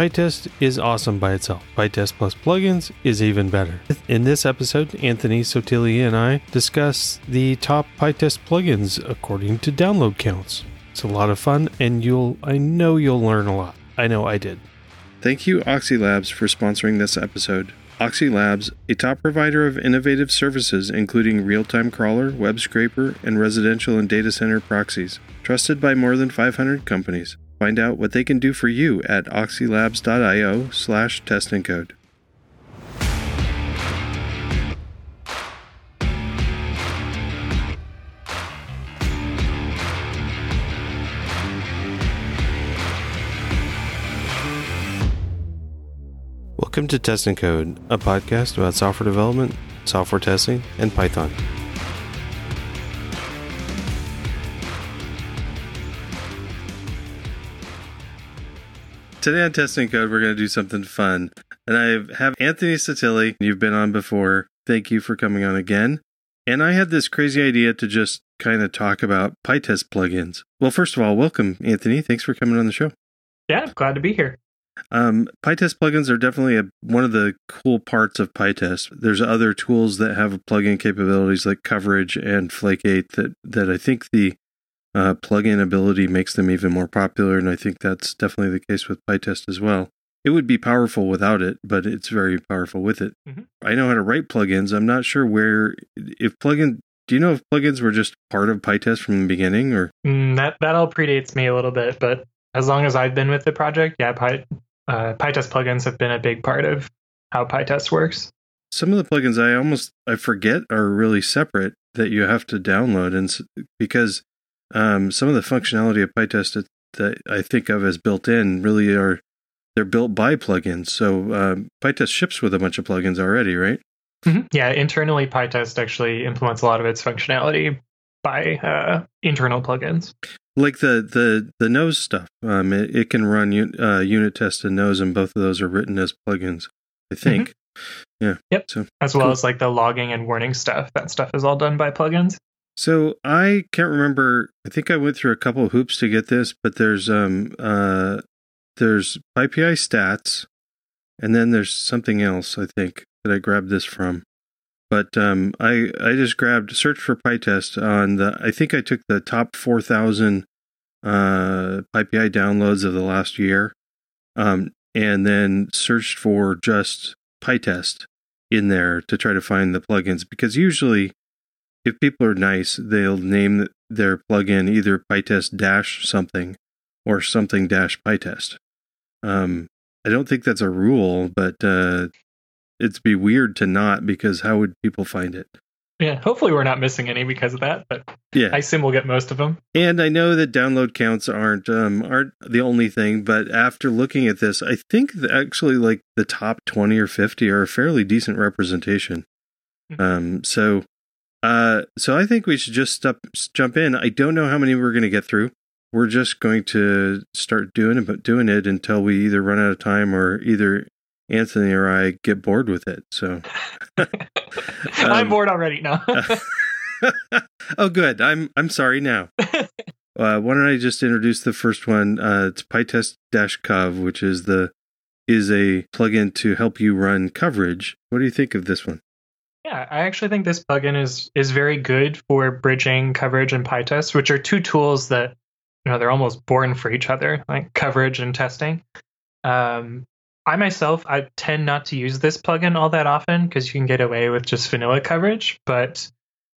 PyTest is awesome by itself. PyTest plus plugins is even better. In this episode, Anthony Sottile and I discuss the top PyTest plugins according to download counts. It's a lot of fun, and you'll I know you'll learn a lot. I know I did. Thank you, Oxylabs, for sponsoring this episode. Oxylabs, a top provider of innovative services including real time crawler, web scraper, and residential and data center proxies. Trusted by more than 500 companies. Find out what they can do for you at oxylabs.io slash test code. Welcome to Test and Code, a podcast about software development, software testing, and Python. Today on Test and Code, we're going to do something fun. And I have Anthony Sottile. You've been on before. Thank you for coming on again. And I had this crazy idea to just kind of talk about PyTest plugins. Well, first of all, welcome, Anthony. Thanks for coming on the show. Yeah, glad to be here. Um, PyTest plugins are definitely a, one of the cool parts of PyTest. There's other tools that have plugin capabilities like coverage and Flake8 that, that I think the uh, plugin ability makes them even more popular, and I think that's definitely the case with PyTest as well. It would be powerful without it, but it's very powerful with it. Mhm. I know how to write plugins. I'm not sure where if plugin. Do you know if plugins were just part of PyTest from the beginning, or Mm, that that all predates me a little bit, but as long as I've been with the project, yeah, Py, uh, PyTest plugins have been a big part of how PyTest works. some of the plugins I almost I forget are really separate that you have to download, and because um, some of the functionality of PyTest that, that I think of as built in really are they're built by plugins. So um, PyTest ships with a bunch of plugins already, right? Mhm. Yeah, internally, PyTest actually implements a lot of its functionality by uh, internal plugins. Like the the the nose stuff, um, it, it can run un, uh, unit test and nose, and both of those are written as plugins. I think. Yeah. Yep. So As well Cool. as like the logging and warning stuff. That stuff is all done by plugins. So I can't remember. I think I went through a couple of hoops to get this, but there's um uh there's PyPI stats, and then there's something else. I think that I grabbed this from, but um I I just grabbed search for PyTest on the. I think I took the top four thousand uh PyPI downloads of the last year, um and then searched for just PyTest in there to try to find the plugins because usually if people are nice, they'll name their plugin either PyTest dash something or something dash PyTest. Um, I don't think that's a rule, but uh, it'd be weird to not because how would people find it? Yeah, hopefully we're not missing any because of that, but Yeah, I assume we'll get most of them. and I know that download counts aren't um, aren't the only thing, but after looking at this, I think that actually like the top twenty or fifty are a fairly decent representation. Mhm. Um, so, uh, so I think we should just step, jump in. I don't know how many we're going to get through. We're just going to start doing it, but doing it until we either run out of time or either Anthony or I get bored with it. So, I'm Um, bored already now. oh, good. I'm I'm sorry now. Uh, why don't I just introduce the first one? Uh, it's PyTest-Cov, which is the is a plugin to help you run coverage. What do you think of this one? Yeah, I actually think this plugin is is very good for bridging coverage and PyTest, which are two tools that you know they're almost born for each other, like coverage and testing. Um, I myself, I tend not to use this plugin all that often because you can get away with just vanilla coverage. But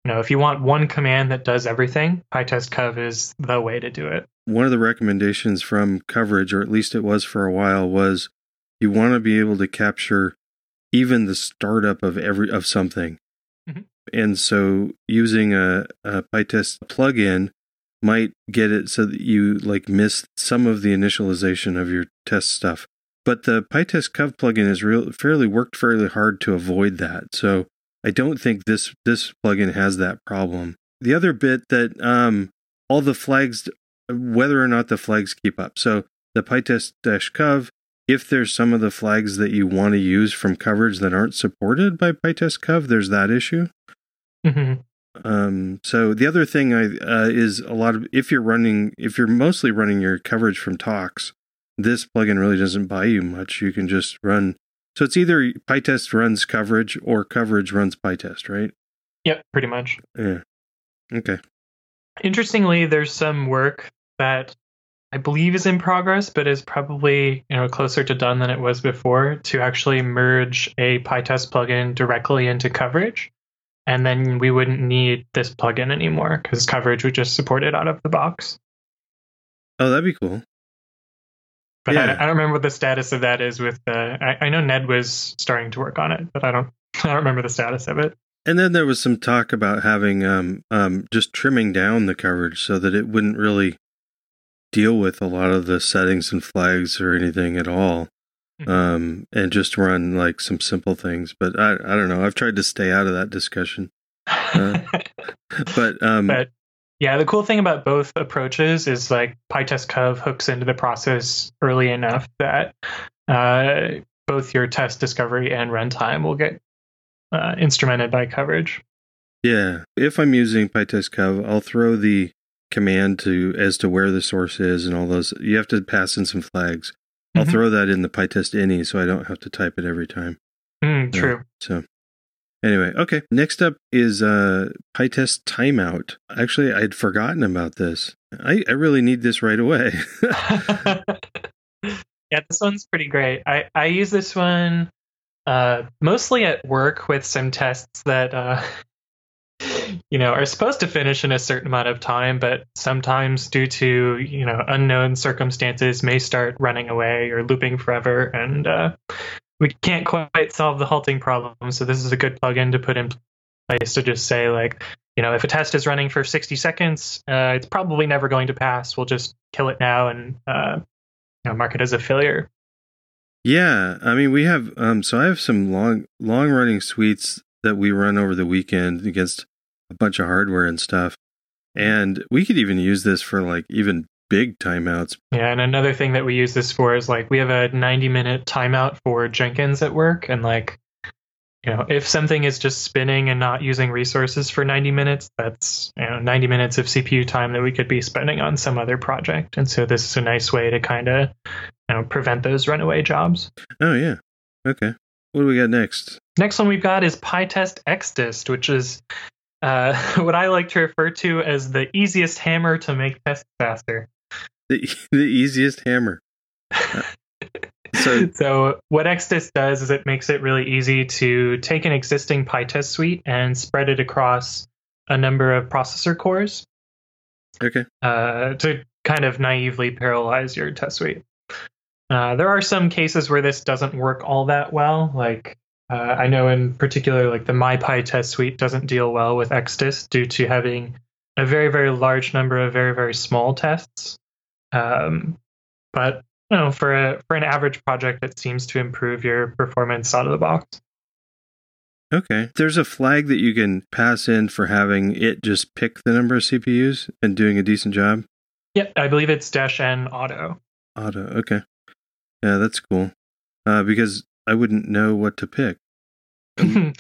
you know, if you want one command that does everything, PyTest Cov is the way to do it. One of the recommendations from coverage, or at least it was for a while, was you want to be able to capture even the startup of every of something. Mhm. And so using a, a PyTest plugin might get it so that you like miss some of the initialization of your test stuff. But the PyTest Cov plugin is real fairly worked fairly hard to avoid that. So I don't think this this plugin has that problem. The other bit that um, all the flags, whether or not the flags keep up. So the PyTest-Cov, if there's some of the flags that you want to use from coverage that aren't supported by PyTest-Cov, there's that issue. hmm Um, so the other thing I, uh, is a lot of if you're running if you're mostly running your coverage from tox, this plugin really doesn't buy you much. You can just run. So it's either PyTest runs coverage or coverage runs PyTest, right? Yep, pretty much. Yeah. Okay. Interestingly, there's some work that I believe is in progress, but is probably you know closer to done than it was before to actually merge a PyTest plugin directly into coverage, and then we wouldn't need this plugin anymore because coverage would just support it out of the box. Oh, that'd be cool. But Yeah. I, I don't remember what the status of that is. With the, I, I know Ned was starting to work on it, but I don't, I don't remember the status of it. And then there was some talk about having um, um, just trimming down the coverage so that it wouldn't really deal with a lot of the settings and flags or anything at all, Mhm. um, and just run like some simple things. But I, I don't know. I've tried to stay out of that discussion. Uh, But um, but yeah, the cool thing about both approaches is like PyTest Cov hooks into the process early enough that uh, both your test discovery and runtime will get uh, instrumented by coverage. Yeah, if I'm using PyTest Cov, I'll throw the command to as to where the source is and all those. You have to pass in some flags. I'll Mhm. throw that in the PyTest ini so I don't have to type it every time. Mm, true. So anyway, okay. Next up is uh PyTest timeout. Actually, I'd forgotten about this. I, I really need this right away. yeah, this one's pretty great. I, I use this one uh, mostly at work with some tests that uh, you know are supposed to finish in a certain amount of time, but sometimes due to you know unknown circumstances may start running away or looping forever, and uh, we can't quite solve the halting problem. So this is a good plugin to put in place to just say like you know if a test is running for 60 seconds, uh, it's probably never going to pass. We'll just kill it now and uh, you know, mark it as a failure. yeah, I mean we have um so I have some long long running suites that we run over the weekend against a bunch of hardware and stuff. Hmm. And we could even use this for like even big timeouts. Yeah, and another thing that we use this for is like we have a 90 minute timeout for Jenkins at work, and like, you know, if something is just spinning and not using resources for 90 minutes, that's you know 90 minutes of CPU time that we could be spending on some other project. And so this is a nice way to kind of you know prevent those runaway jobs. Oh yeah. Okay. What do we got next? Next one we've got is PyTest XDist, which is uh, what I like to refer to as the easiest hammer to make tests faster. The the easiest hammer. So so what XDist does is it makes it really easy to take an existing PyTest suite and spread it across a number of processor cores okay. uh, to kind of naively parallelize your test suite. Uh, there are some cases where this doesn't work all that well. Like uh, I know in particular, like the MyPy test suite doesn't deal well with XDist due to having a very very large number of very very small tests. Um, but you know, for a for an average project, it seems to improve your performance out of the box. Okay. There's a flag that you can pass in for having it just pick the number of CPUs and doing a decent job. Yep, I believe it's dash n auto. Auto. Okay. Yeah, that's cool. Uh, because I wouldn't know what to pick.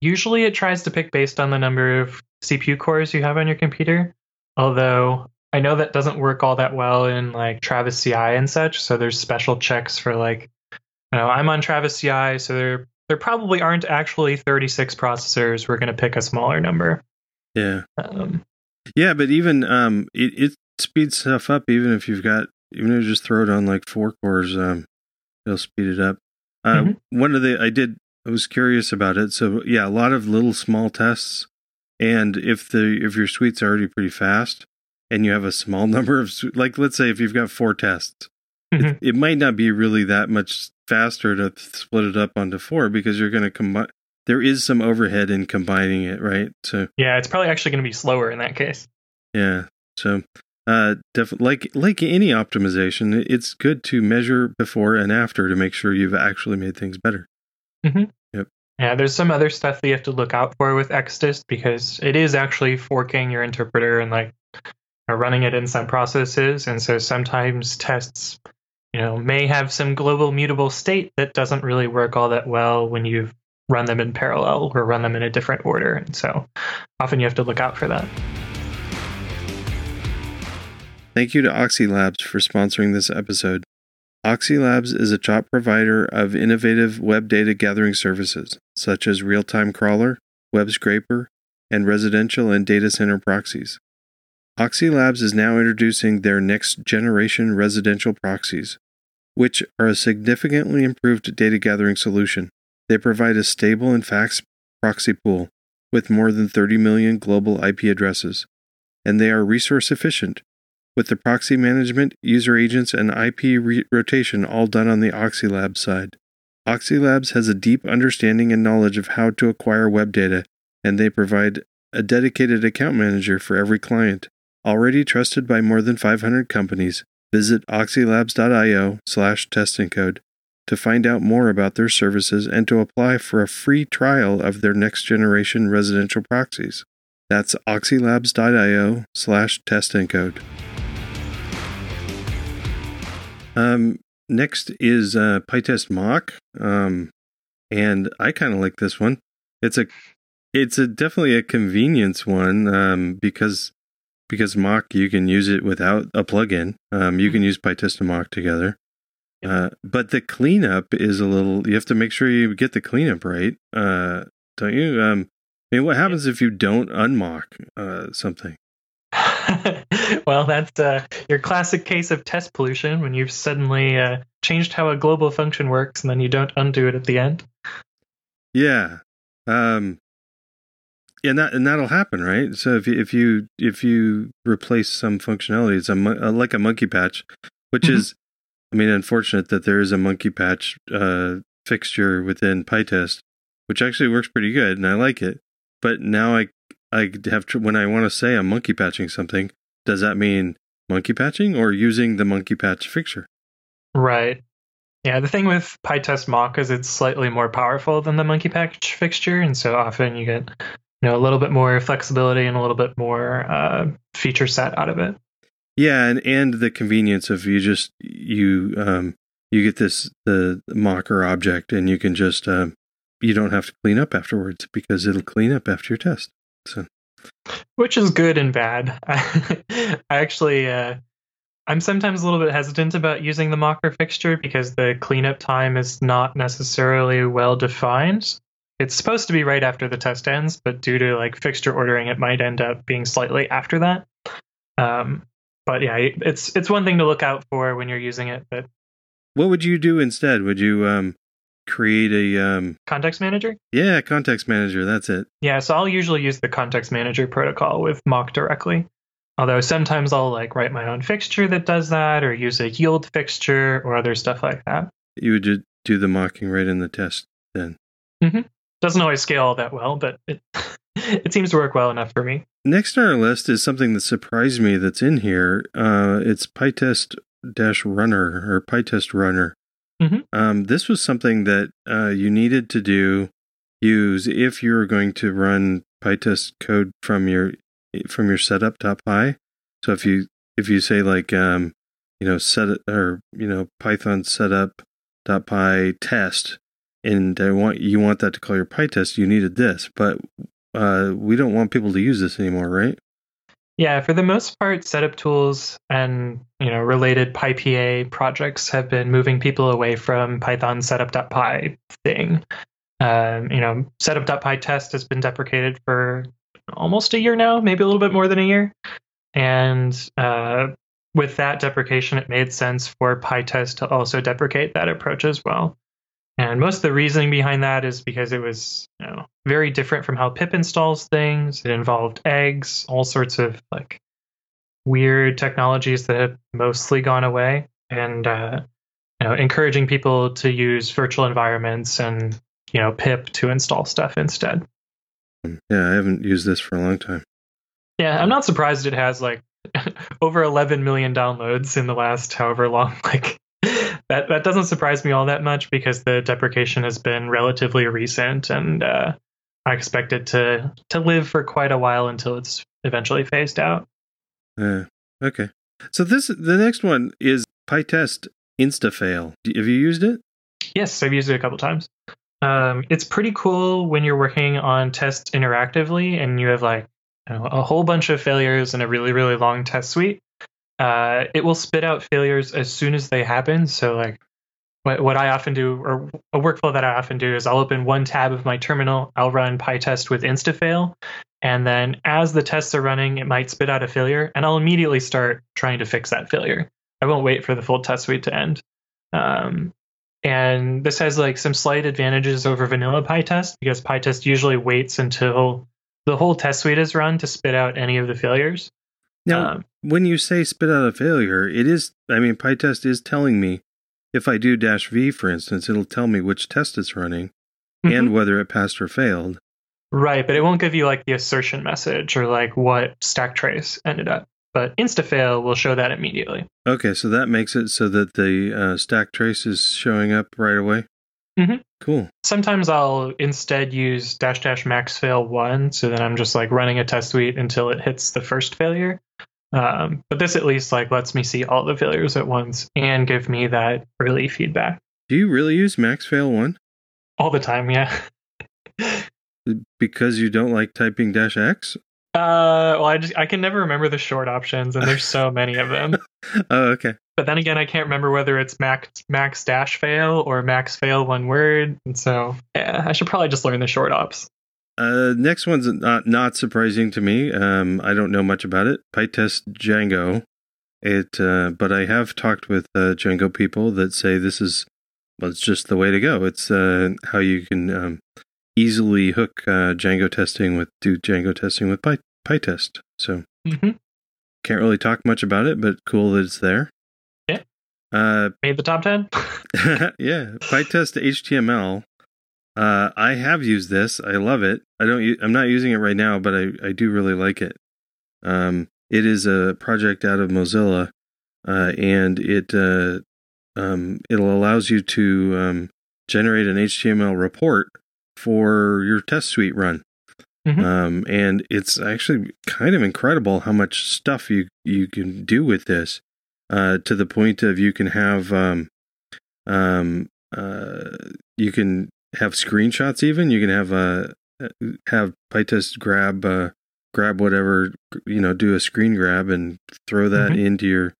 Usually it tries to pick based on the number of CPU cores you have on your computer. Although I know that doesn't work all that well in like Travis CI and such. So there's special checks for like, you know, I'm on Travis CI, so there there probably aren't actually 36 processors. We're going to pick a smaller number. Yeah. Um, Yeah, but even um, it, it speeds stuff up. Even if you've got, even if you just throw it on like four cores, um, it'll speed it up. Uh, Mhm. One of the I did, I was curious about it. So yeah, a lot of little small tests, and if the if your suite's already pretty fast, and you have a small number of like let's say if you've got four tests, Mhm. it, it might not be really that much faster to split it up onto four because you're going to combine. There is some overhead in combining it, right? So yeah, it's probably actually going to be slower in that case. yeah. So uh def- like like any optimization, it's good to measure before and after to make sure you've actually made things better. Yep. Yeah, there's some other stuff that you have to look out for with XDist because it is actually forking your interpreter and like uh, running it in some processes, and so sometimes tests, you know, may have some global mutable state that doesn't really work all that well when you've run them in parallel or run them in a different order, and so often you have to look out for that. Thank you to OxyLabs for sponsoring this episode. Oxylabs is a top provider of innovative web data gathering services, such as real time crawler, web scraper, and residential and data center proxies. Oxylabs is now introducing their next generation residential proxies, which are a significantly improved data gathering solution. They provide a stable and fast proxy pool with more than 30 million global IP addresses, and they are resource efficient, with the proxy management, user agents, and IP re- rotation all done on the Oxylabs side. Oxylabs has a deep understanding and knowledge of how to acquire web data, and they provide a dedicated account manager for every client. Already trusted by more than 500 companies, visit oxylabs.io slash testing code to find out more about their services and to apply for a free trial of their next generation residential proxies. That's oxylabs.io slash testing code. Um, next is uh, PyTest Mock, um, and I kind of like this one. It's a it's a definitely a convenience one um, because because Mock you can use it without a plugin. Um, you can use PyTest and Mock together. Uh, but the cleanup is a little. You have to make sure you get the cleanup right, uh, don't you? Um, I mean, what happens if you don't unmock uh, something? well, that's uh, your classic case of test pollution when you've suddenly uh, changed how a global function works and then you don't undo it at the end. Yeah. Um, and that and that'll happen, right? So if you if you if you replace some functionality, it's a uh, like a monkey patch, which mm-hmm. is, I mean, unfortunate that there is a monkey patch uh, fixture within PyTest, which actually works pretty good, and I like it. But now I I have to, when I want to say I'm monkey patching something, does that mean monkey patching or using the monkey patch fixture? Right. Yeah, the thing with PyTest mock is it's slightly more powerful than the monkey patch fixture, and so often you get you know a little bit more flexibility and a little bit more uh, feature set out of it. Yeah, and and the convenience of you just you um you get this the mocker object and you can just um you don't have to clean up afterwards because it'll clean up after your test. So, which is good and bad. I actually, uh, I'm sometimes a little bit hesitant about using the mocker fixture because the cleanup time is not necessarily well defined. It's supposed to be right after the test ends, but due to like fixture ordering, it might end up being slightly after that. Um, but yeah, it's it's one thing to look out for when you're using it. But what would you do instead? Would you um, create a um, context manager? Yeah, context manager. That's it. Yeah, so I'll usually use the context manager protocol with mock directly. Although sometimes I'll like write my own fixture that does that, or use a yield fixture, or other stuff like that. You would just do the mocking right in the test then. Mm-hmm. Doesn't always scale all that well, but it it seems to work well enough for me. Next on our list is something that surprised me that's in here. Uh, it's PyTest dash runner or PyTest runner. Mm-hmm. Um, this was something that uh, you needed to do use if you were going to run PyTest code from your from your setup.py. So if you if you say like um, you know set it or you know Python setup.py test, and I want you want that to call your PyTest, you needed this, but uh, we don't want people to use this anymore, right? Yeah, for the most part, setup tools and you know related PyPA projects have been moving people away from Python setup.py thing. Um, you know, setup.py test has been deprecated for almost a year now, maybe a little bit more than a year. And uh, with that deprecation, it made sense for PyTest to also deprecate that approach as well. And most of the reasoning behind that is because it was you know, very different from how pip installs things. It involved eggs, all sorts of like weird technologies that have mostly gone away, and uh, you know, encouraging people to use virtual environments and you know pip to install stuff instead. Yeah, I haven't used this for a long time. Yeah, I'm not surprised it has like over 11 million downloads in the last however long. Like that that doesn't surprise me all that much because the deprecation has been relatively recent, and uh, I expect it to to live for quite a while until it's eventually phased out. Uh, okay. So this the next one is PyTest InstaFail. Have you used it? Yes, I've used it a couple times. Um, it's pretty cool when you're working on tests interactively and you have like you know, a whole bunch of failures and a really really long test suite uh, it will spit out failures as soon as they happen. So like what, what I often do, or a workflow that I often do, is I'll open one tab of my terminal, I'll run PyTest with instafail, and then as the tests are running, it might spit out a failure, and I'll immediately start trying to fix that failure. I won't wait for the full test suite to end. Um, and this has like some slight advantages over vanilla PyTest because PyTest usually waits until the whole test suite is run to spit out any of the failures. Now, Um, when you say spit out a failure, it is, I mean, PyTest is telling me if I do dash V, for instance, it'll tell me which test it's running and mhm. whether it passed or failed. Right, but it won't give you like the assertion message or like what stack trace ended up. But instafail will show that immediately. Okay, so that makes it so that the uh, stack trace is showing up right away. Mhm. Cool. Sometimes I'll instead use dash dash max fail one, so then I'm just like running a test suite until it hits the first failure. Um, but this at least like lets me see all the failures at once and give me that early feedback Do you really use max fail one all the time. Yeah. because you don't like typing dash X? Uh, well, I just I can never remember the short options, and there's so many of them. Oh, okay. But then again, I can't remember whether it's max max dash fail or max fail one word. And so, yeah, I should probably just learn the short ops. Uh, next one's not not surprising to me. Um, I don't know much about it. PyTest Django. It, uh, but I have talked with uh, Django people that say this is well, it's just the way to go. It's uh, how you can um, easily hook uh, Django testing with do Django testing with Py, PyTest. So hmm can't really talk much about it, but cool that it's there. Yeah. Uh, Made the top ten. yeah, PyTest HTML. Uh, I have used this. I love it. I don't. u- I'm not using it right now, but I, I do really like it. Um, it is a project out of Mozilla, uh, and it uh, um, it allows you to um, generate an HTML report for your test suite run. Mhm. Um, and it's actually kind of incredible how much stuff you you can do with this, uh, to the point of you can have um, um, uh, you can have screenshots. Even you can have uh, have PyTest grab uh, grab whatever you know, do a screen grab and throw that Mhm. into your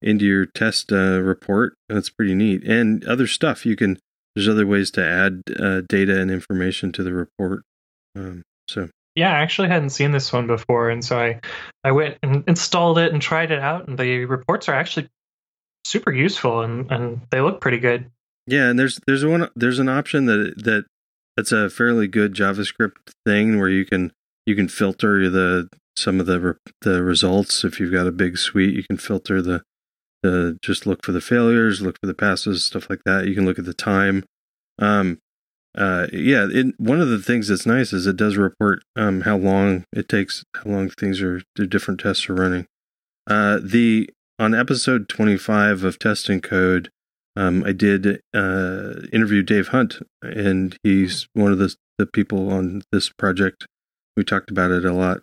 into your test uh, report. That's pretty neat. And other stuff you can. There's other ways to add uh, data and information to the report. Um, so yeah, I actually hadn't seen this one before, and so I I went and installed it and tried it out, and the reports are actually super useful and and they look pretty good. Yeah, and there's there's one there's an option that that that's a fairly good JavaScript thing where you can you can filter the some of the re- the results if you've got a big suite you can filter the the just look for the failures look for the passes stuff like that you can look at the time um uh yeah it, one of the things that's nice is it does report um how long it takes how long things are the different tests are running uh the on episode 25 of Test and Code um, I did uh, interview Dave Hunt, and he's one of the the people on this project. We talked about it a lot.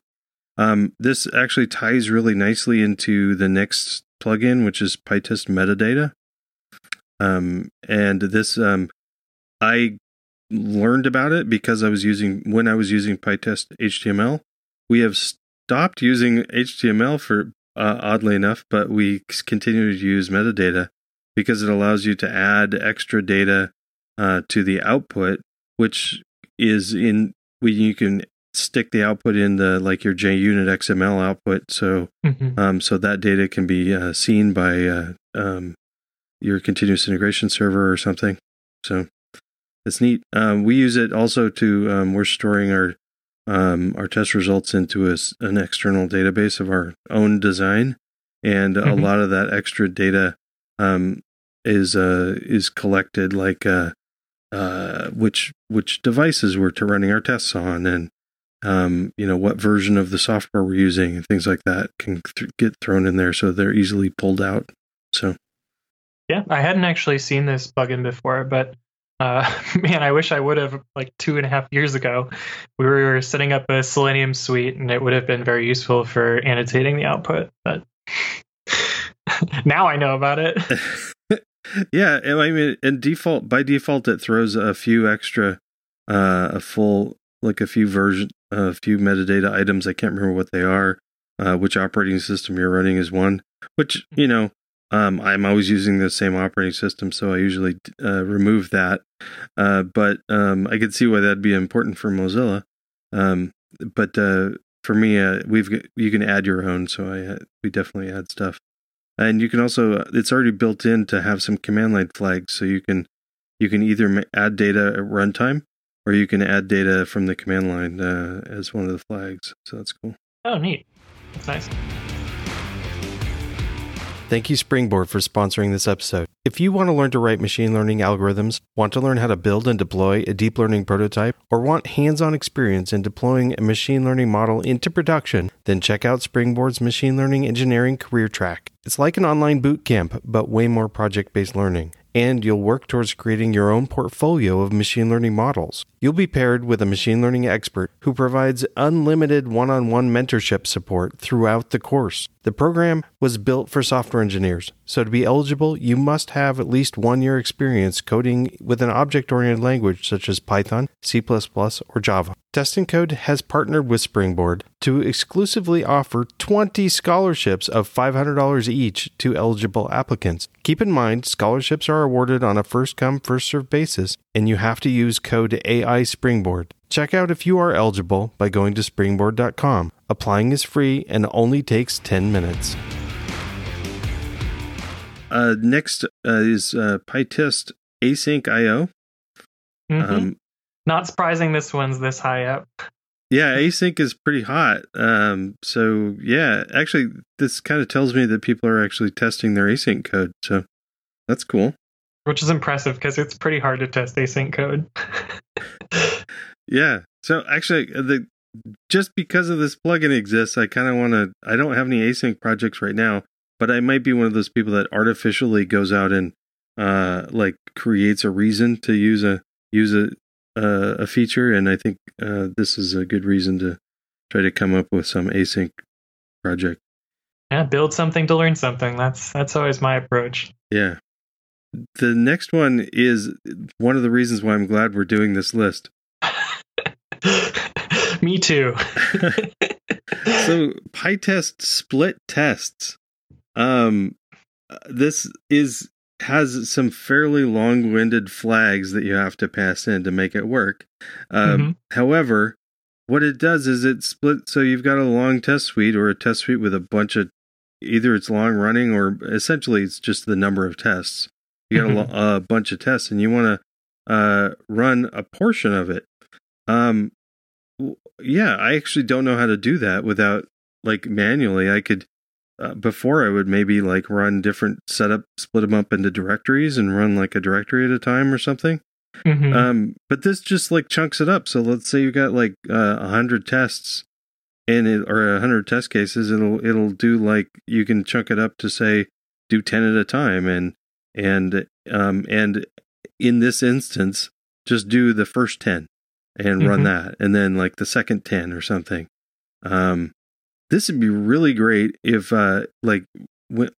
Um, this actually ties really nicely into the next plugin, which is PyTest metadata. Um, and this, um, I learned about it because I was using when I was using PyTest HTML. We have stopped using HTML for uh, oddly enough, but we continue to use metadata because it allows you to add extra data uh, to the output, which is in when you can stick the output in the like your JUnit XML output, so Mhm. um, so that data can be uh, seen by uh, um, your continuous integration server or something. So it's neat. Um, we use it also to um, we're storing our um, our test results into a an external database of our own design, and a Mhm. lot of that extra data um, is uh, is collected like uh, uh, which which devices we're to running our tests on, and um, you know what version of the software we're using, and things like that can th- get thrown in there, so they're easily pulled out. So Yeah, I hadn't actually seen this plugin before, but uh, man, I wish I would have like two and a half years ago. We were setting up a Selenium suite, and it would have been very useful for annotating the output. But now I know about it. yeah, and I mean, and default by default, it throws a few extra, uh, a full like a few version, a few metadata items. I can't remember what they are. Uh, which operating system you're running is one. which you know um, I'm always using the same operating system, so I usually uh, remove that. Uh, but um, I could see why that'd be important for Mozilla. Um, but uh, for me, uh, we've you can add your own, so I uh, we definitely add stuff, and you can also it's already built in to have some command line flags, so you can you can either add data at runtime or you can add data from the command line uh, as one of the flags. So that's cool. Oh, neat. That's nice. Thank you, Springboard, for sponsoring this episode. If you want to learn to write machine learning algorithms, want to learn how to build and deploy a deep learning prototype, or want hands on experience in deploying a machine learning model into production, then check out Springboard's Machine Learning Engineering Career Track. It's like an online boot camp, but way more project based learning and you'll work towards creating your own portfolio of machine learning models. You'll be paired with a machine learning expert who provides unlimited one on one mentorship support throughout the course. The program was built for software engineers, so to be eligible, you must have at least one year experience coding with an object oriented language such as Python, C, or Java. Test and Code has partnered with Springboard to exclusively offer 20 scholarships of $500 each to eligible applicants. Keep in mind, scholarships are awarded on a first come, first served basis, and you have to use code AI Springboard. Check out if you are eligible by going to springboard.com. Applying is free and only takes 10 minutes. Uh, next uh, is uh, PyTest Async IO. Mm-hmm. Um, Not surprising this one's this high up. Yeah, async is pretty hot. Um, so yeah, actually, this kind of tells me that people are actually testing their async code. So that's cool. Which is impressive because it's pretty hard to test async code. yeah. So actually, uh, the just because of this plugin exists, I kind of want to. I don't have any async projects right now, but I might be one of those people that artificially goes out and uh, like creates a reason to use a use a uh, a feature, and I think uh, this is a good reason to try to come up with some async project. Yeah, build something to learn something. That's that's always my approach. Yeah. The next one is one of the reasons why I'm glad we're doing this list. Me too. so PyTest split tests. Um, this is has some fairly long-winded flags that you have to pass in to make it work. Um, mm-hmm. However, what it does is it split. So you've got a long test suite or a test suite with a bunch of either it's long running or essentially it's just the number of tests. You got mm-hmm. a, a, bunch of tests and you want to uh, run a portion of it. Um, yeah, I actually don't know how to do that without like manually. I could uh, before I would maybe like run different setup, split them up into directories and run like a directory at a time or something. Mm-hmm. Um, but this just like chunks it up. So let's say you got like uh, a uh, hundred tests and it or a hundred test cases. It'll it'll do like you can chunk it up to say do ten at a time and and um and in this instance just do the first ten and mm-hmm. run that and then like the second 10 or something um this would be really great if uh like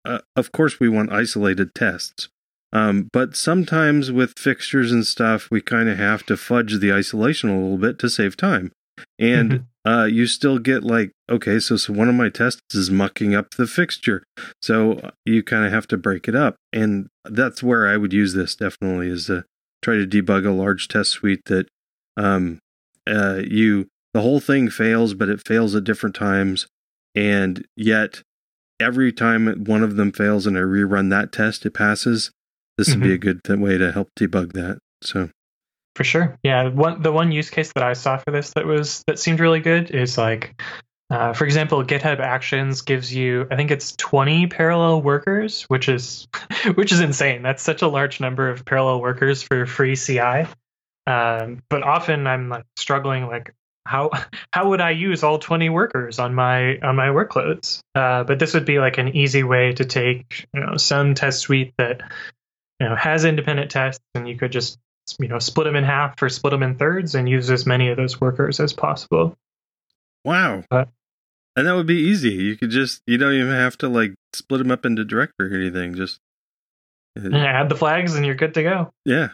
uh, of course we want isolated tests um but sometimes with fixtures and stuff we kind of have to fudge the isolation a little bit to save time. And mm-hmm. uh you still get like okay so so one of my tests is mucking up the fixture so you kind of have to break it up. And that's where i would use this definitely is to try to debug a large test suite that um, uh, you the whole thing fails, but it fails at different times, and yet every time one of them fails and I rerun that test, it passes. This mm-hmm. would be a good way to help debug that. So. For sure, yeah. One the one use case that I saw for this that was that seemed really good is like uh, for example, GitHub Actions gives you, I think it's 20 parallel workers, which is which is insane. That's such a large number of parallel workers for free CI. Um, but often I'm like struggling like how how would I use all 20 workers on my on my workloads? Uh, but this would be like an easy way to take you know some test suite that you know has independent tests, and you could just you know split them in half or split them in thirds and use as many of those workers as possible. Wow. But, and that would be easy. You could just you don't even have to like split them up into directory or anything. Just add the flags and you're good to go. Yeah.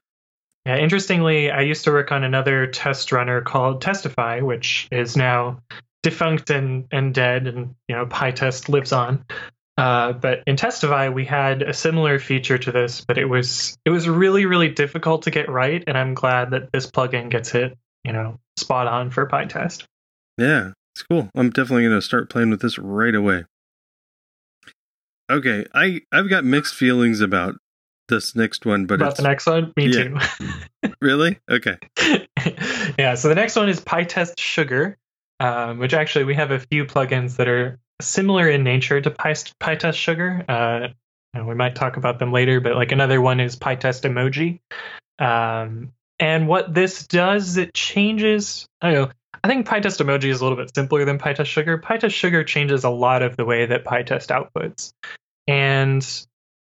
Yeah, interestingly, I used to work on another test runner called Testify, which is now defunct and, and dead, and you know PyTest lives on. Uh, but in Testify, we had a similar feature to this, but it was it was really really difficult to get right, and I'm glad that this plugin gets it, you know, spot on for PyTest. Yeah, it's cool. I'm definitely going to start playing with this right away. Okay, I I've got mixed feelings about this next one, but about the next one, me yeah. too. really okay. yeah, so the next one is PyTest Sugar, um, which actually we have a few plugins that are similar in nature to Py- PyTest Sugar. Uh, we might talk about them later, but like another one is PyTest Emoji. Um, and what this does, it changes. I don't know. I think PyTest Emoji is a little bit simpler than PyTest Sugar. PyTest Sugar changes a lot of the way that PyTest outputs. And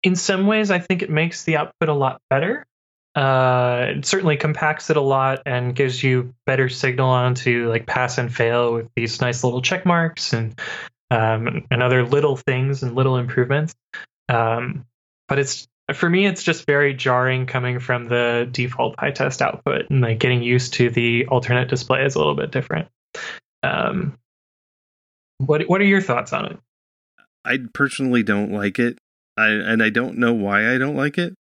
in some ways, I think it makes the output a lot better. Uh, it certainly compacts it a lot and gives you better signal onto like pass and fail with these nice little check marks and um, and other little things and little improvements. Um, but it's for me, it's just very jarring coming from the default PyTest output and like getting used to the alternate display is a little bit different. Um, what what are your thoughts on it? I personally don't like it. I and I don't know why I don't like it.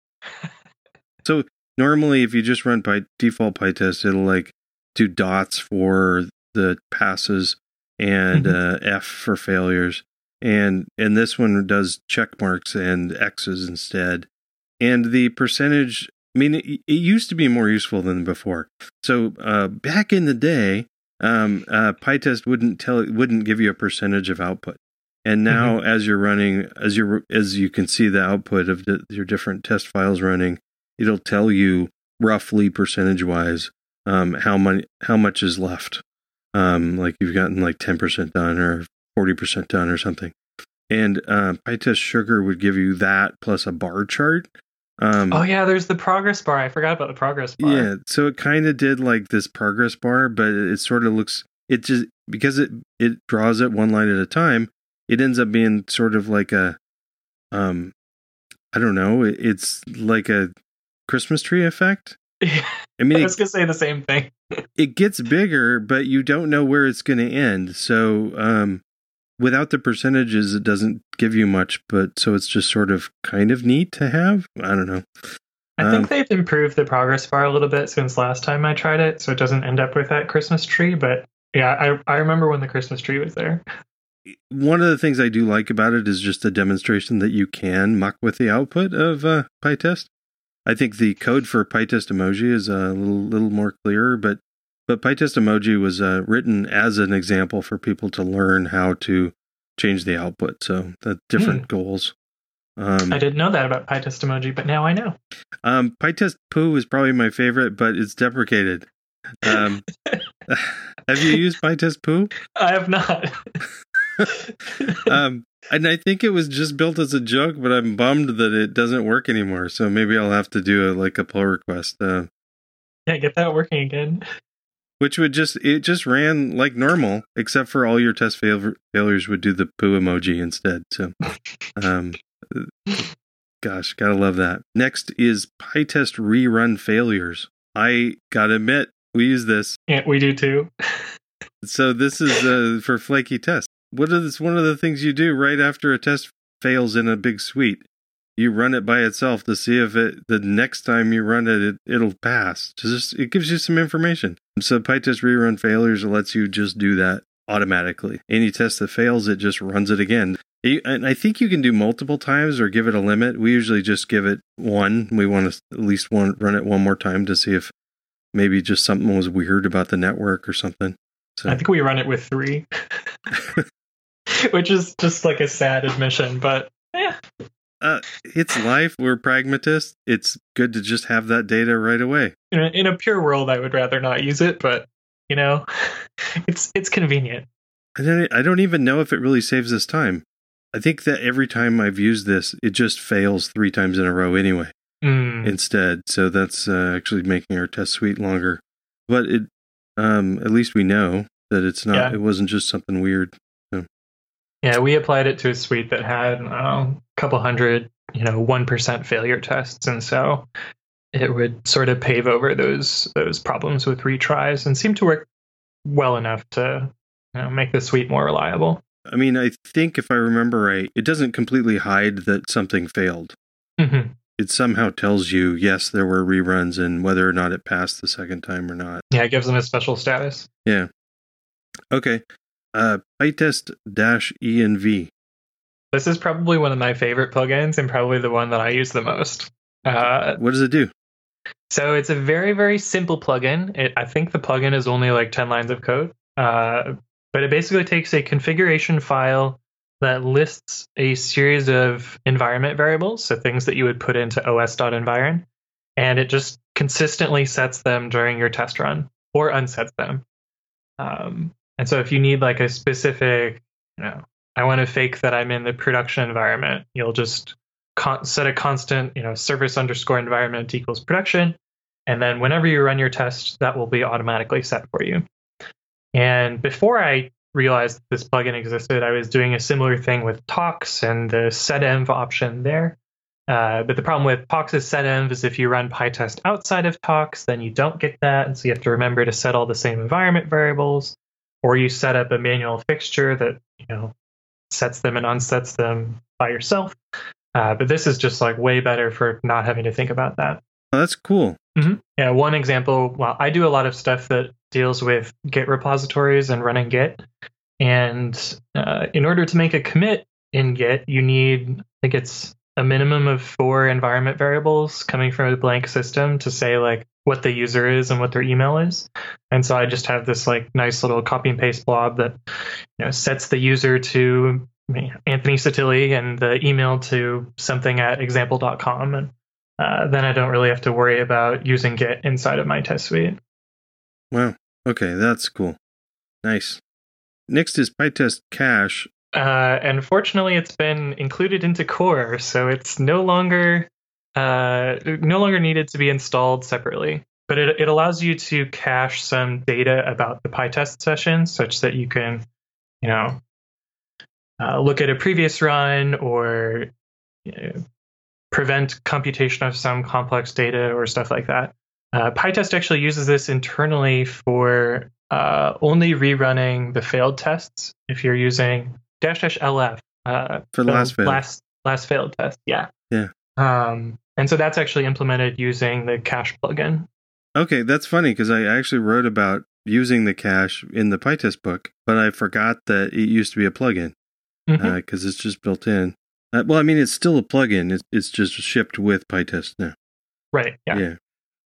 so normally, if you just run by default PyTest, it'll like do dots for the passes and mm-hmm. uh, F for failures, and and this one does check marks and X's instead. And the percentage, I mean, it, it used to be more useful than before. So uh, back in the day, um, uh, PyTest wouldn't tell wouldn't give you a percentage of output. And now, mm-hmm. as you're running, as you as you can see the output of the, your different test files running, it'll tell you roughly percentage wise um, how much how much is left. Um, like you've gotten like ten percent done or forty percent done or something. And uh, PyTest Sugar would give you that plus a bar chart. Um, oh yeah, there's the progress bar. I forgot about the progress bar. Yeah, so it kind of did like this progress bar, but it, it sort of looks it just because it it draws it one line at a time it ends up being sort of like a um I don't know, it's like a Christmas tree effect. I mean, I was gonna say the same thing. it gets bigger, but you don't know where it's going to end. So, um, without the percentages, it doesn't give you much. But so it's just sort of kind of neat to have. I don't know. I think um, they've improved the progress bar a little bit since last time I tried it, so it doesn't end up with that Christmas tree. But yeah, I I remember when the Christmas tree was there one of the things I do like about it is just a demonstration that you can muck with the output of uh, PyTest. I think the code for PyTest emoji is a little, little more clear, but but PyTest emoji was uh, written as an example for people to learn how to change the output. So the different hmm. goals. Um, I didn't know that about PyTest emoji, but now I know. Um, PyTest poo is probably my favorite, but it's deprecated. Um, have you used PyTest poo? I have not. um, and I think it was just built as a joke, but I'm bummed that it doesn't work anymore. So maybe I'll have to do a, like a pull request. Uh, yeah, get that working again. Which would just it just ran like normal, except for all your test fail- failures would do the poo emoji instead. So, um, gosh, gotta love that. Next is PyTest rerun failures. I gotta admit, we use this. Yeah, we do too. so this is uh, for flaky tests what is one of the things you do right after a test fails in a big suite? You run it by itself to see if it the next time you run it, it it'll pass. Just it gives you some information. So PyTest rerun failures lets you just do that automatically. Any test that fails, it just runs it again. And I think you can do multiple times or give it a limit. We usually just give it one. We want to at least one run it one more time to see if maybe just something was weird about the network or something. So. I think we run it with three. which is just like a sad admission, but yeah. Uh, it's life. We're pragmatists. It's good to just have that data right away. In a, in a pure world, I would rather not use it, but you know, it's it's convenient. I don't, I don't even know if it really saves us time. I think that every time I've used this, it just fails three times in a row anyway. Mm. Instead, so that's uh, actually making our test suite longer. But it, um, at least we know that it's not. Yeah. It wasn't just something weird. Yeah, we applied it to a suite that had a couple hundred, you know, one percent failure tests, and so it would sort of pave over those those problems with retries and seem to work well enough to you know, make the suite more reliable. I mean, I think if I remember right, it doesn't completely hide that something failed. Mhm. It somehow tells you, yes, there were reruns and whether or not it passed the second time or not. Yeah, it gives them a special status. Yeah. Okay. Uh, pytest-env. This is probably one of my favorite plugins and probably the one that I use the most. Uh, What does it do? so it's a very, very simple plugin. It, I think the plugin is only like 10 lines of code. Uh, but it basically takes a configuration file that lists a series of environment variables, so things that you would put into os.environ, and it just consistently sets them during your test run or unsets them. Um, and so if you need like a specific, you know, I want to fake that I'm in the production environment, you'll just con- set a constant, you know, service underscore environment equals production. And then whenever you run your test, that will be automatically set for you. And before I realized this plugin existed, I was doing a similar thing with Tox and the setenv option there. Uh, but the problem with Tox's setenv is if you run PyTest outside of Tox, then you don't get that. And so you have to remember to set all the same environment variables, or you set up a manual fixture that, you know, sets them and unsets them by yourself. Uh, but this is just like way better for not having to think about that. Oh, that's cool. Yeah, one example. Well, I do a lot of stuff that deals with Git repositories and running Git. And uh, in order to make a commit in Git, you need, I think it's a minimum of four environment variables coming from a blank system to say like what the user is and what their email is. And so I just have this like nice little copy and paste blob that you know sets the user to Anthony Sottile and the email to something at example.com and uh, then I don't really have to worry about using Git inside of my test suite. Wow. Okay, that's cool. Nice. Next is PyTest cache. Uh, and fortunately, it's been included into Core, so it's no longer uh, no longer needed to be installed separately. But it, it allows you to cache some data about the PyTest session, such that you can, you know, uh, look at a previous run or you know, prevent computation of some complex data or stuff like that. Uh, PyTest actually uses this internally for uh, only rerunning the failed tests. If you're using dash dash lf uh, For the last failed. last last failed test, yeah, Yeah. Um, and so that's actually implemented using the cache plugin. Okay, that's funny because I actually wrote about using the cache in the PyTest book, but I forgot that it used to be a plugin because it's just built in. Uh, well, I mean, it's still a plugin. It's, it's just shipped with PyTest now. right. Yeah. Yeah.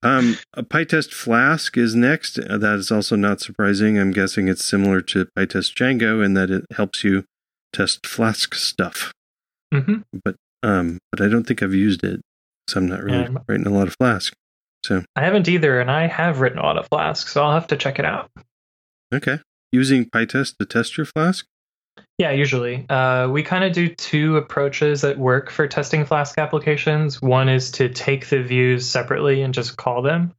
Um, a PyTest Flask is next. Uh, that is also not surprising. I'm guessing it's similar to PyTest Django in that it helps you test Flask stuff. hmm Um, but I don't think I've used it, so I'm not really Yeah. writing a lot of Flask. So I haven't either, and I have written a lot of Flask, so I'll have to check it out. Okay. Using PyTest to test your Flask? Yeah, usually. Uh, we kind of do two approaches that work for testing Flask applications. One is to take the views separately and just call them.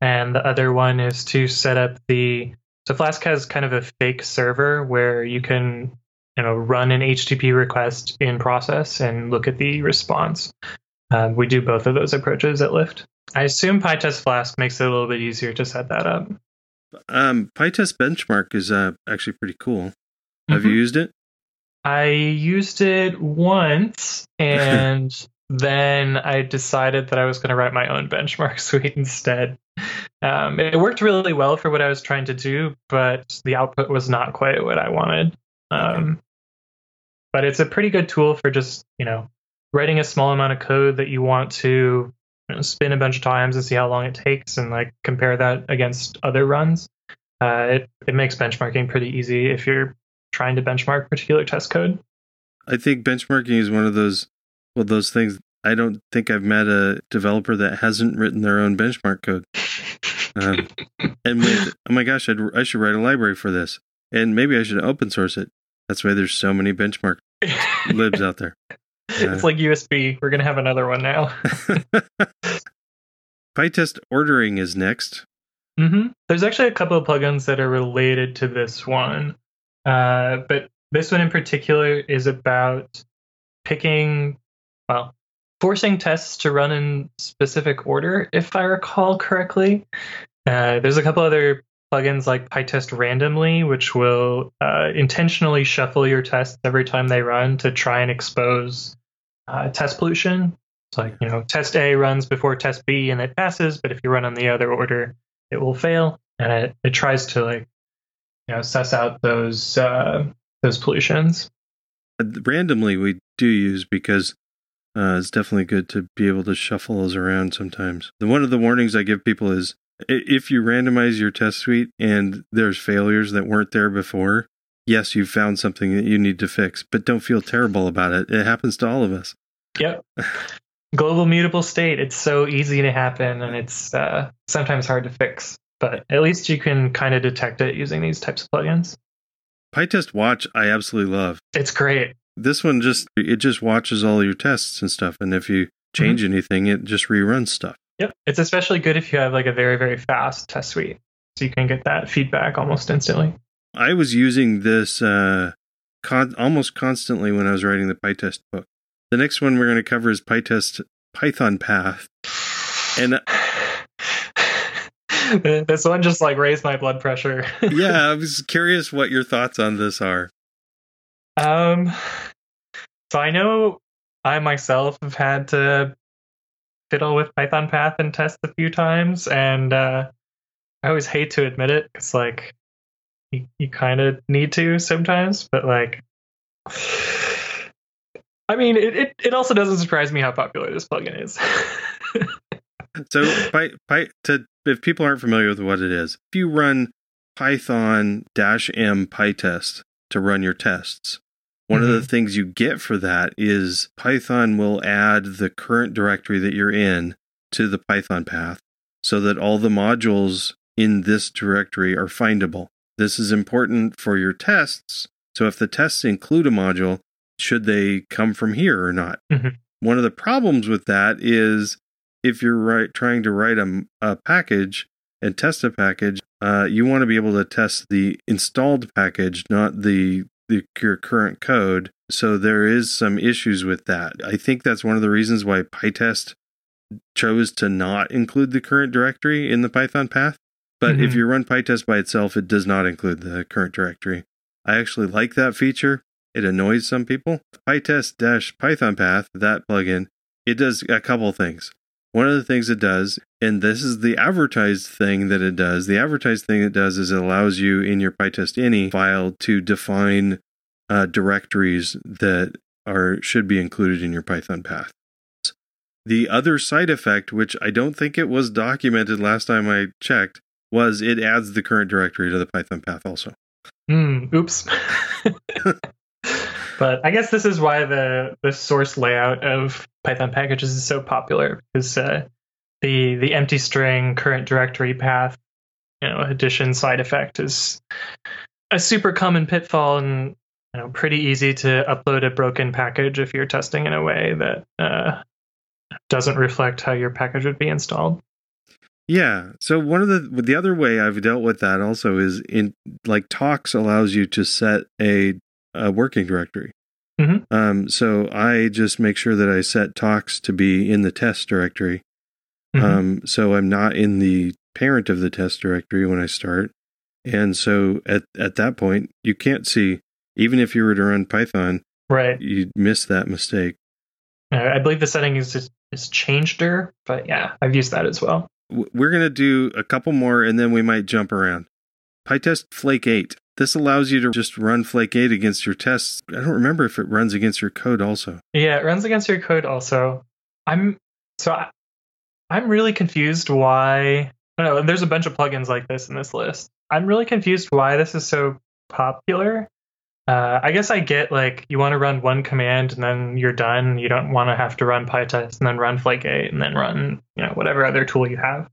And the other one is to set up the. So Flask has kind of a fake server where you can, you know, run an HTTP request in process and look at the response. Um, we do both of those approaches at Lyft. I assume PyTest Flask makes it a little bit easier to set that up. Um, PyTest Benchmark is uh, actually pretty cool. Have you Mhm. used it? I used it once and then I decided that I was going to write my own benchmark suite instead. Um, it worked really well for what I was trying to do, but the output was not quite what I wanted. Um, but it's a pretty good tool for just, you know, writing a small amount of code that you want to you know, spin a bunch of times and see how long it takes and like compare that against other runs. Uh, it, it makes benchmarking pretty easy if you're trying to benchmark particular test code. I think benchmarking is one of those well those things I don't think I've met a developer that hasn't written their own benchmark code. Um, and with oh my gosh, I'd, I should write a library for this, and maybe I should open source it. That's why there's so many benchmark libs out there. it's like USB. We're gonna have another one now. PyTest ordering is next. hmm There's actually a couple of plugins that are related to this one, uh, but this one in particular is about picking, well, forcing tests to run in specific order, if I recall correctly. Uh, there's a couple other plugins like PyTest randomly, which will uh, intentionally shuffle your tests every time they run to try and expose uh, test pollution. It's like, you know, test A runs before test B and it passes, but if you run on the other order, it will fail. And it, it tries to like, you know, suss out those uh, those pollutions. Randomly, we do use because uh, it's definitely good to be able to shuffle those around sometimes. The one of the warnings I give people is if you randomize your test suite and there's failures that weren't there before, yes, you've found something that you need to fix, but don't feel terrible about it. It happens to all of us. Yep. Global mutable state. It's so easy to happen and it's uh, sometimes hard to fix, but at least you can kind of detect it using these types of plugins. PyTest Watch, I absolutely love. It's great. This one just, it just watches all your tests and stuff. And if you change mm-hmm. anything, it just reruns stuff. Yep. It's especially good if you have like a very, very fast test suite. So you can get that feedback almost instantly. I was using this uh, con- almost constantly when I was writing the PyTest book. The next one we're going to cover is PyTest Python Path. And this one just like raised my blood pressure. yeah, I was curious what your thoughts on this are. Um, so I know I myself have had to fiddle with Python Path and test a few times, and uh, I always hate to admit it because like you, you kind of need to sometimes, but like. I mean, it, it, it also doesn't surprise me how popular this plugin is. so, by, by, to, if people aren't familiar with what it is, if you run Python M PyTest to run your tests, one mm-hmm. of the mm-hmm. things you get for that is Python will add the current directory that you're in to the Python path so that all the modules in this directory are findable. This is important for your tests. So if the tests include a module, should they come from here or not? Mm-hmm. One of the problems with that is if you're right, trying to write a, a package and test a package, uh, you want to be able to test the installed package, not the the, your current code. So there is some issues with that. I think that's one of the reasons why PyTest chose to not include the current directory in the Python path. But mm-hmm. if you run PyTest by itself, it does not include the current directory. I actually like that feature. It annoys some people. PyTest Python path, that plugin, it does a couple things. One of the things it does, and this is the advertised thing that it does, the advertised thing it does is it allows you in your PyTest ini file to define uh, directories that are should be included in your Python path. The other side effect, which I don't think it was documented last time I checked, was it adds the current directory to the Python path also. Hmm, oops. But I guess this is why the the source layout of Python packages is so popular because uh, the the empty string current directory path, you know, addition side effect is a super common pitfall and you know pretty easy to upload a broken package if you're testing in a way that uh, doesn't reflect how your package would be installed. Yeah. So one of the the other way I've dealt with that also is in like Tox allows you to set a a working directory. Mm-hmm. Um, so I just make sure that I set Tox to be in the test directory. Mm-hmm. Um, so I'm not in the parent of the test directory when I start. And so at, at that point, you can't see, even if you were to run Python, right? you'd miss that mistake. I believe the setting is is changedir, but yeah, I've used that as well. We're gonna do a couple more, and then we might jump around. PyTest Flake Eight. This allows you to just run Flake 8 against your tests. I don't remember if it runs against your code also. Yeah, it runs against your code also. I'm so I, I'm really confused why. I don't know. There's a bunch of plugins like this in this list. I'm really confused why this is so popular. Uh, I guess I get like you want to run one command and then you're done. You don't want to have to run PyTest and then run Flake 8 and then run you know whatever other tool you have.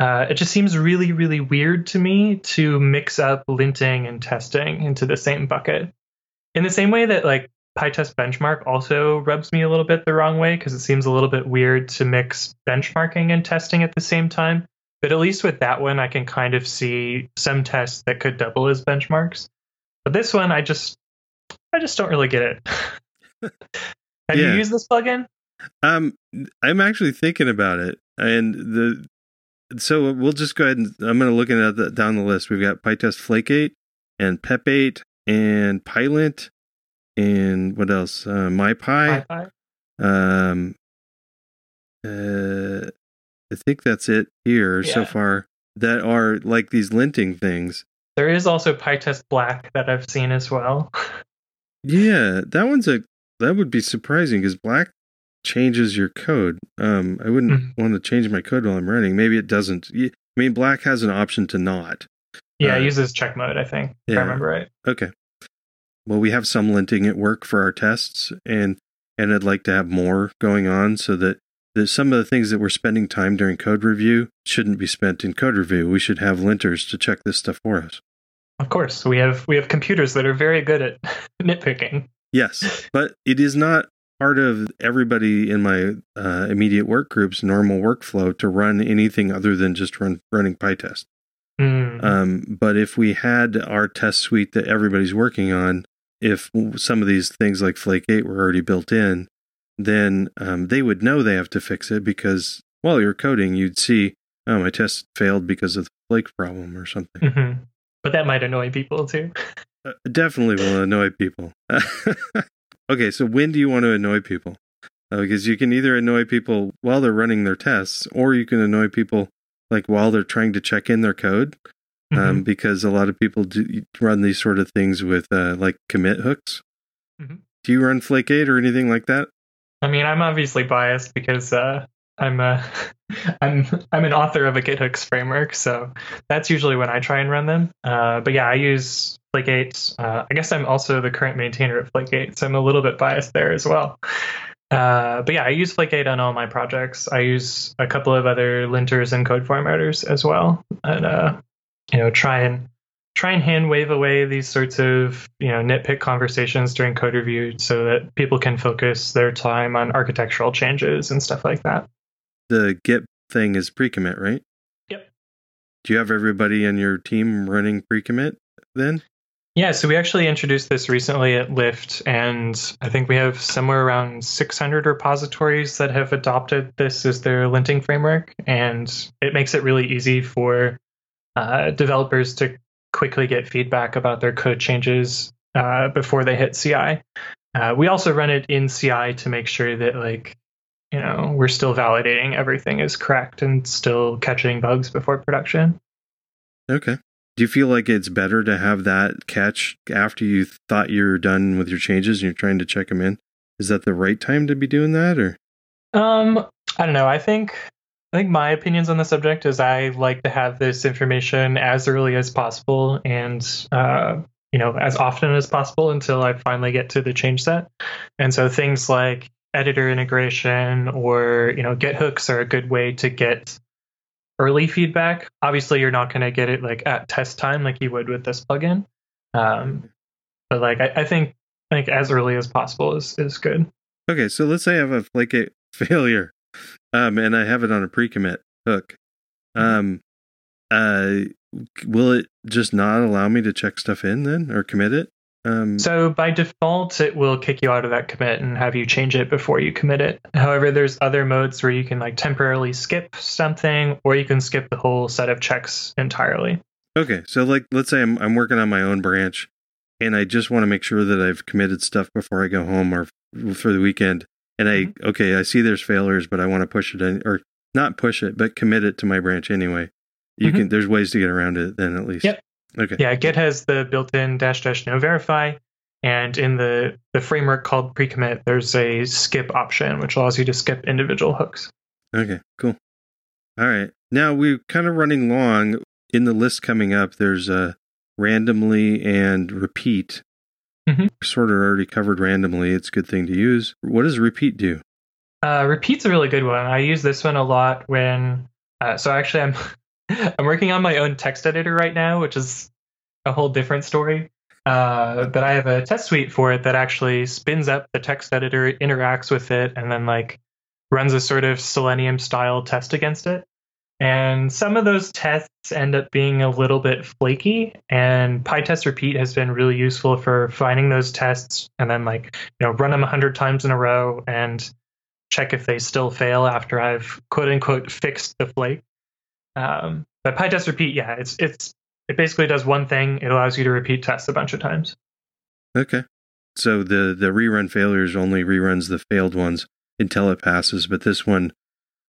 Uh, it just seems really, really weird to me to mix up linting and testing into the same bucket. In the same way that like PyTest benchmark also rubs me a little bit the wrong way because it seems a little bit weird to mix benchmarking and testing at the same time. But at least with that one, I can kind of see some tests that could double as benchmarks. But this one, I just, I just don't really get it. Have yeah. you used this plugin? Um, I'm actually thinking about it, and the so we'll just go ahead and I'm going to look at the, down the list. We've got PyTest Flake8 and Pep8 and Pylint and what else? Uh, MyPy. MyPy. Um, uh, I think that's it here so far. That are like these linting things. There is also PyTest Black that I've seen as well. Yeah, that one's a that would be surprising because black changes your code. Um, I wouldn't Mhm. want to change my code while I'm running. Maybe it doesn't. I mean, black has an option to not. yeah, Uh, it uses check mode, I think, if yeah. I remember right. Okay. Well, we have some linting at work for our tests, and and I'd like to have more going on so that that some of the things that we're spending time during code review shouldn't be spent in code review. We should have linters to check this stuff for us. Of course, we have we have computers that are very good at nitpicking. Yes, but it is not part of everybody in my uh, immediate work group's normal workflow to run anything other than just run running PyTest. Mm. Um, but if we had our test suite that everybody's working on, if some of these things like Flake 8 were already built in, then um, they would know they have to fix it because while you're coding, you'd see, oh, my test failed because of the Flake problem or something. Mhm. But that might annoy people too. Uh, definitely will annoy people. okay, so when do you want to annoy people? Uh, because you can either annoy people while they're running their tests, or you can annoy people like while they're trying to check in their code. Um, Mhm. because a lot of people do run these sort of things with uh, like commit hooks. Mhm. Do you run Flake 8 or anything like that? I mean, I'm obviously biased because uh, I'm a, I'm I'm an author of a GitHooks framework, so that's usually when I try and run them. Uh, but yeah, I use Flake8. Uh, I guess I'm also the current maintainer of Flake8, so I'm a little bit biased there as well. Uh, but yeah, I use Flake8 on all my projects. I use a couple of other linters and code formatters as well, and uh, you know, try and try and hand wave away these sorts of you know nitpick conversations during code review so that people can focus their time on architectural changes and stuff like that The Git thing is pre-commit, right? Yep. Do you have everybody on your team running pre-commit then? Yeah so we actually introduced this recently at lyft and i think we have somewhere around 600 repositories that have adopted this as their linting framework and it makes it really easy for uh, developers to quickly get feedback about their code changes uh, before they hit CI. Uh, we also run it in CI to make sure that like you know we're still validating everything is correct and still catching bugs before production. Okay. Do you feel like it's better to have that catch after you thought you were done with your changes and you're trying to check them in? Is that the right time to be doing that or? Um, I don't know. I think I think my opinions on the subject is I like to have this information as early as possible and uh, you know as often as possible until I finally get to the change set. And so things like editor integration or you know Git hooks are a good way to get early feedback. Obviously, you're not going to get it like at test time like you would with this plugin. Um, but like I, I think I think as early as possible is is good. Okay, so let's say I have a Flake 8 failure, um, and I have it on a pre-commit hook. Um, uh, will it just not allow me to check stuff in then or commit it? Um, So by default, it will kick you out of that commit and have you change it before you commit it. However, there's other modes where you can like temporarily skip something, or you can skip the whole set of checks entirely. okay, so like let's say I'm I'm working on my own branch, and I just want to make sure that I've committed stuff before I go home or for the weekend. And I okay, I see there's failures, but I want to push it in or not push it, but commit it to my branch anyway. You Mhm. can there's ways to get around it then at least. Yep. Okay. Yeah, Git has the built-in dash dash no verify, and in the the framework called pre-commit, there's a skip option which allows you to skip individual hooks. Okay, cool. All right. Now we're kind of running long. In the list coming up, there's a randomly and repeat. Mhm. Sort of already covered randomly. It's a good thing to use. What does repeat do? Uh, repeat's a really good one. I use this one a lot when. Uh, so actually, I'm I'm working on my own text editor right now, which is a whole different story. Uh, but I have a test suite for it that actually spins up the text editor, interacts with it, and then like runs a sort of Selenium style test against it. And some of those tests end up being a little bit flaky, and PyTest Repeat has been really useful for finding those tests and then like you know run them hundred times in a row and check if they still fail after I've quote unquote fixed the flake. Um, but PyTest repeat, yeah, it's it's it basically does one thing. It allows you to repeat tests a bunch of times. Okay. So the the rerun failures only reruns the failed ones until it passes, but this one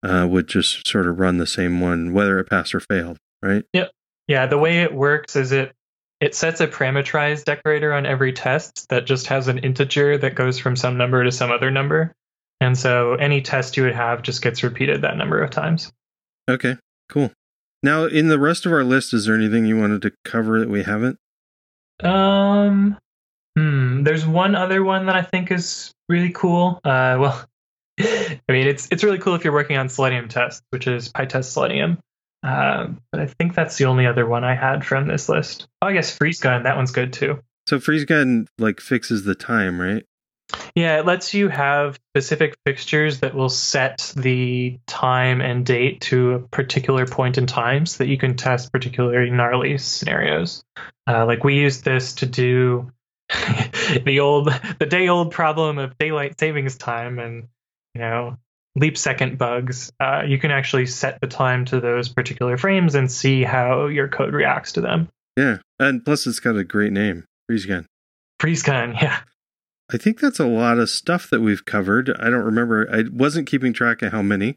uh, would just sort of run the same one whether it passed or failed, right? Yep. Yeah, the way it works is it it sets a parameterized decorator on every test that just has an integer that goes from some number to some other number. And so any test you would have just gets repeated that number of times. Okay, cool. Now, in the rest of our list, is there anything you wanted to cover that we haven't? Um, hmm, there's one other one that I think is really cool. Uh, well, I mean, it's it's really cool if you're working on Selenium tests, which is PyTest Selenium. Um, but I think that's the only other one I had from this list. Oh, I guess freezegun. That one's good too. So freezegun like fixes the time, right? Yeah, it lets you have specific fixtures that will set the time and date to a particular point in time so that you can test particularly gnarly scenarios. Uh, like we used this to do the old, the day old problem of daylight savings time and, you know, leap second bugs. Uh, you can actually set the time to those particular frames and see how your code reacts to them. Yeah. And plus, it's got a great name freezegun. Yeah. I think that's a lot of stuff that we've covered. I don't remember. I wasn't keeping track of how many.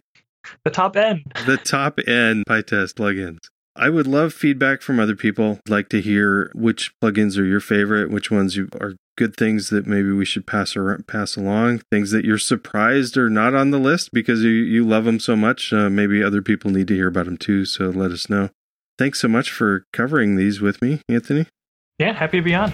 The top end. The top end PyTest plugins. I would love feedback from other people. I'd like to hear which plugins are your favorite, which ones you are good things that maybe we should pass around, pass along, things that you're surprised are not on the list because you, you love them so much. Uh, maybe other people need to hear about them too, so let us know. Thanks so much for covering these with me, Anthony. Yeah, happy to be on.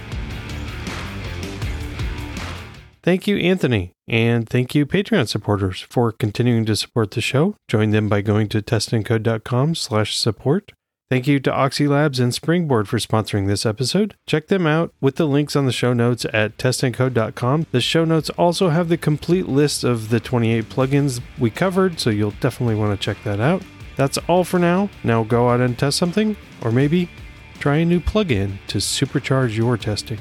Thank you, Anthony. And thank you, Patreon supporters, for continuing to support the show. Join them by going to testandcode.com slash support. Thank you to Oxylabs and Springboard for sponsoring this episode. Check them out with the links on the show notes at testandcode.com. The show notes also have the complete list of the 28 plugins we covered, so you'll definitely want to check that out. That's all for now. Now go out and test something, or maybe try a new plugin to supercharge your testing.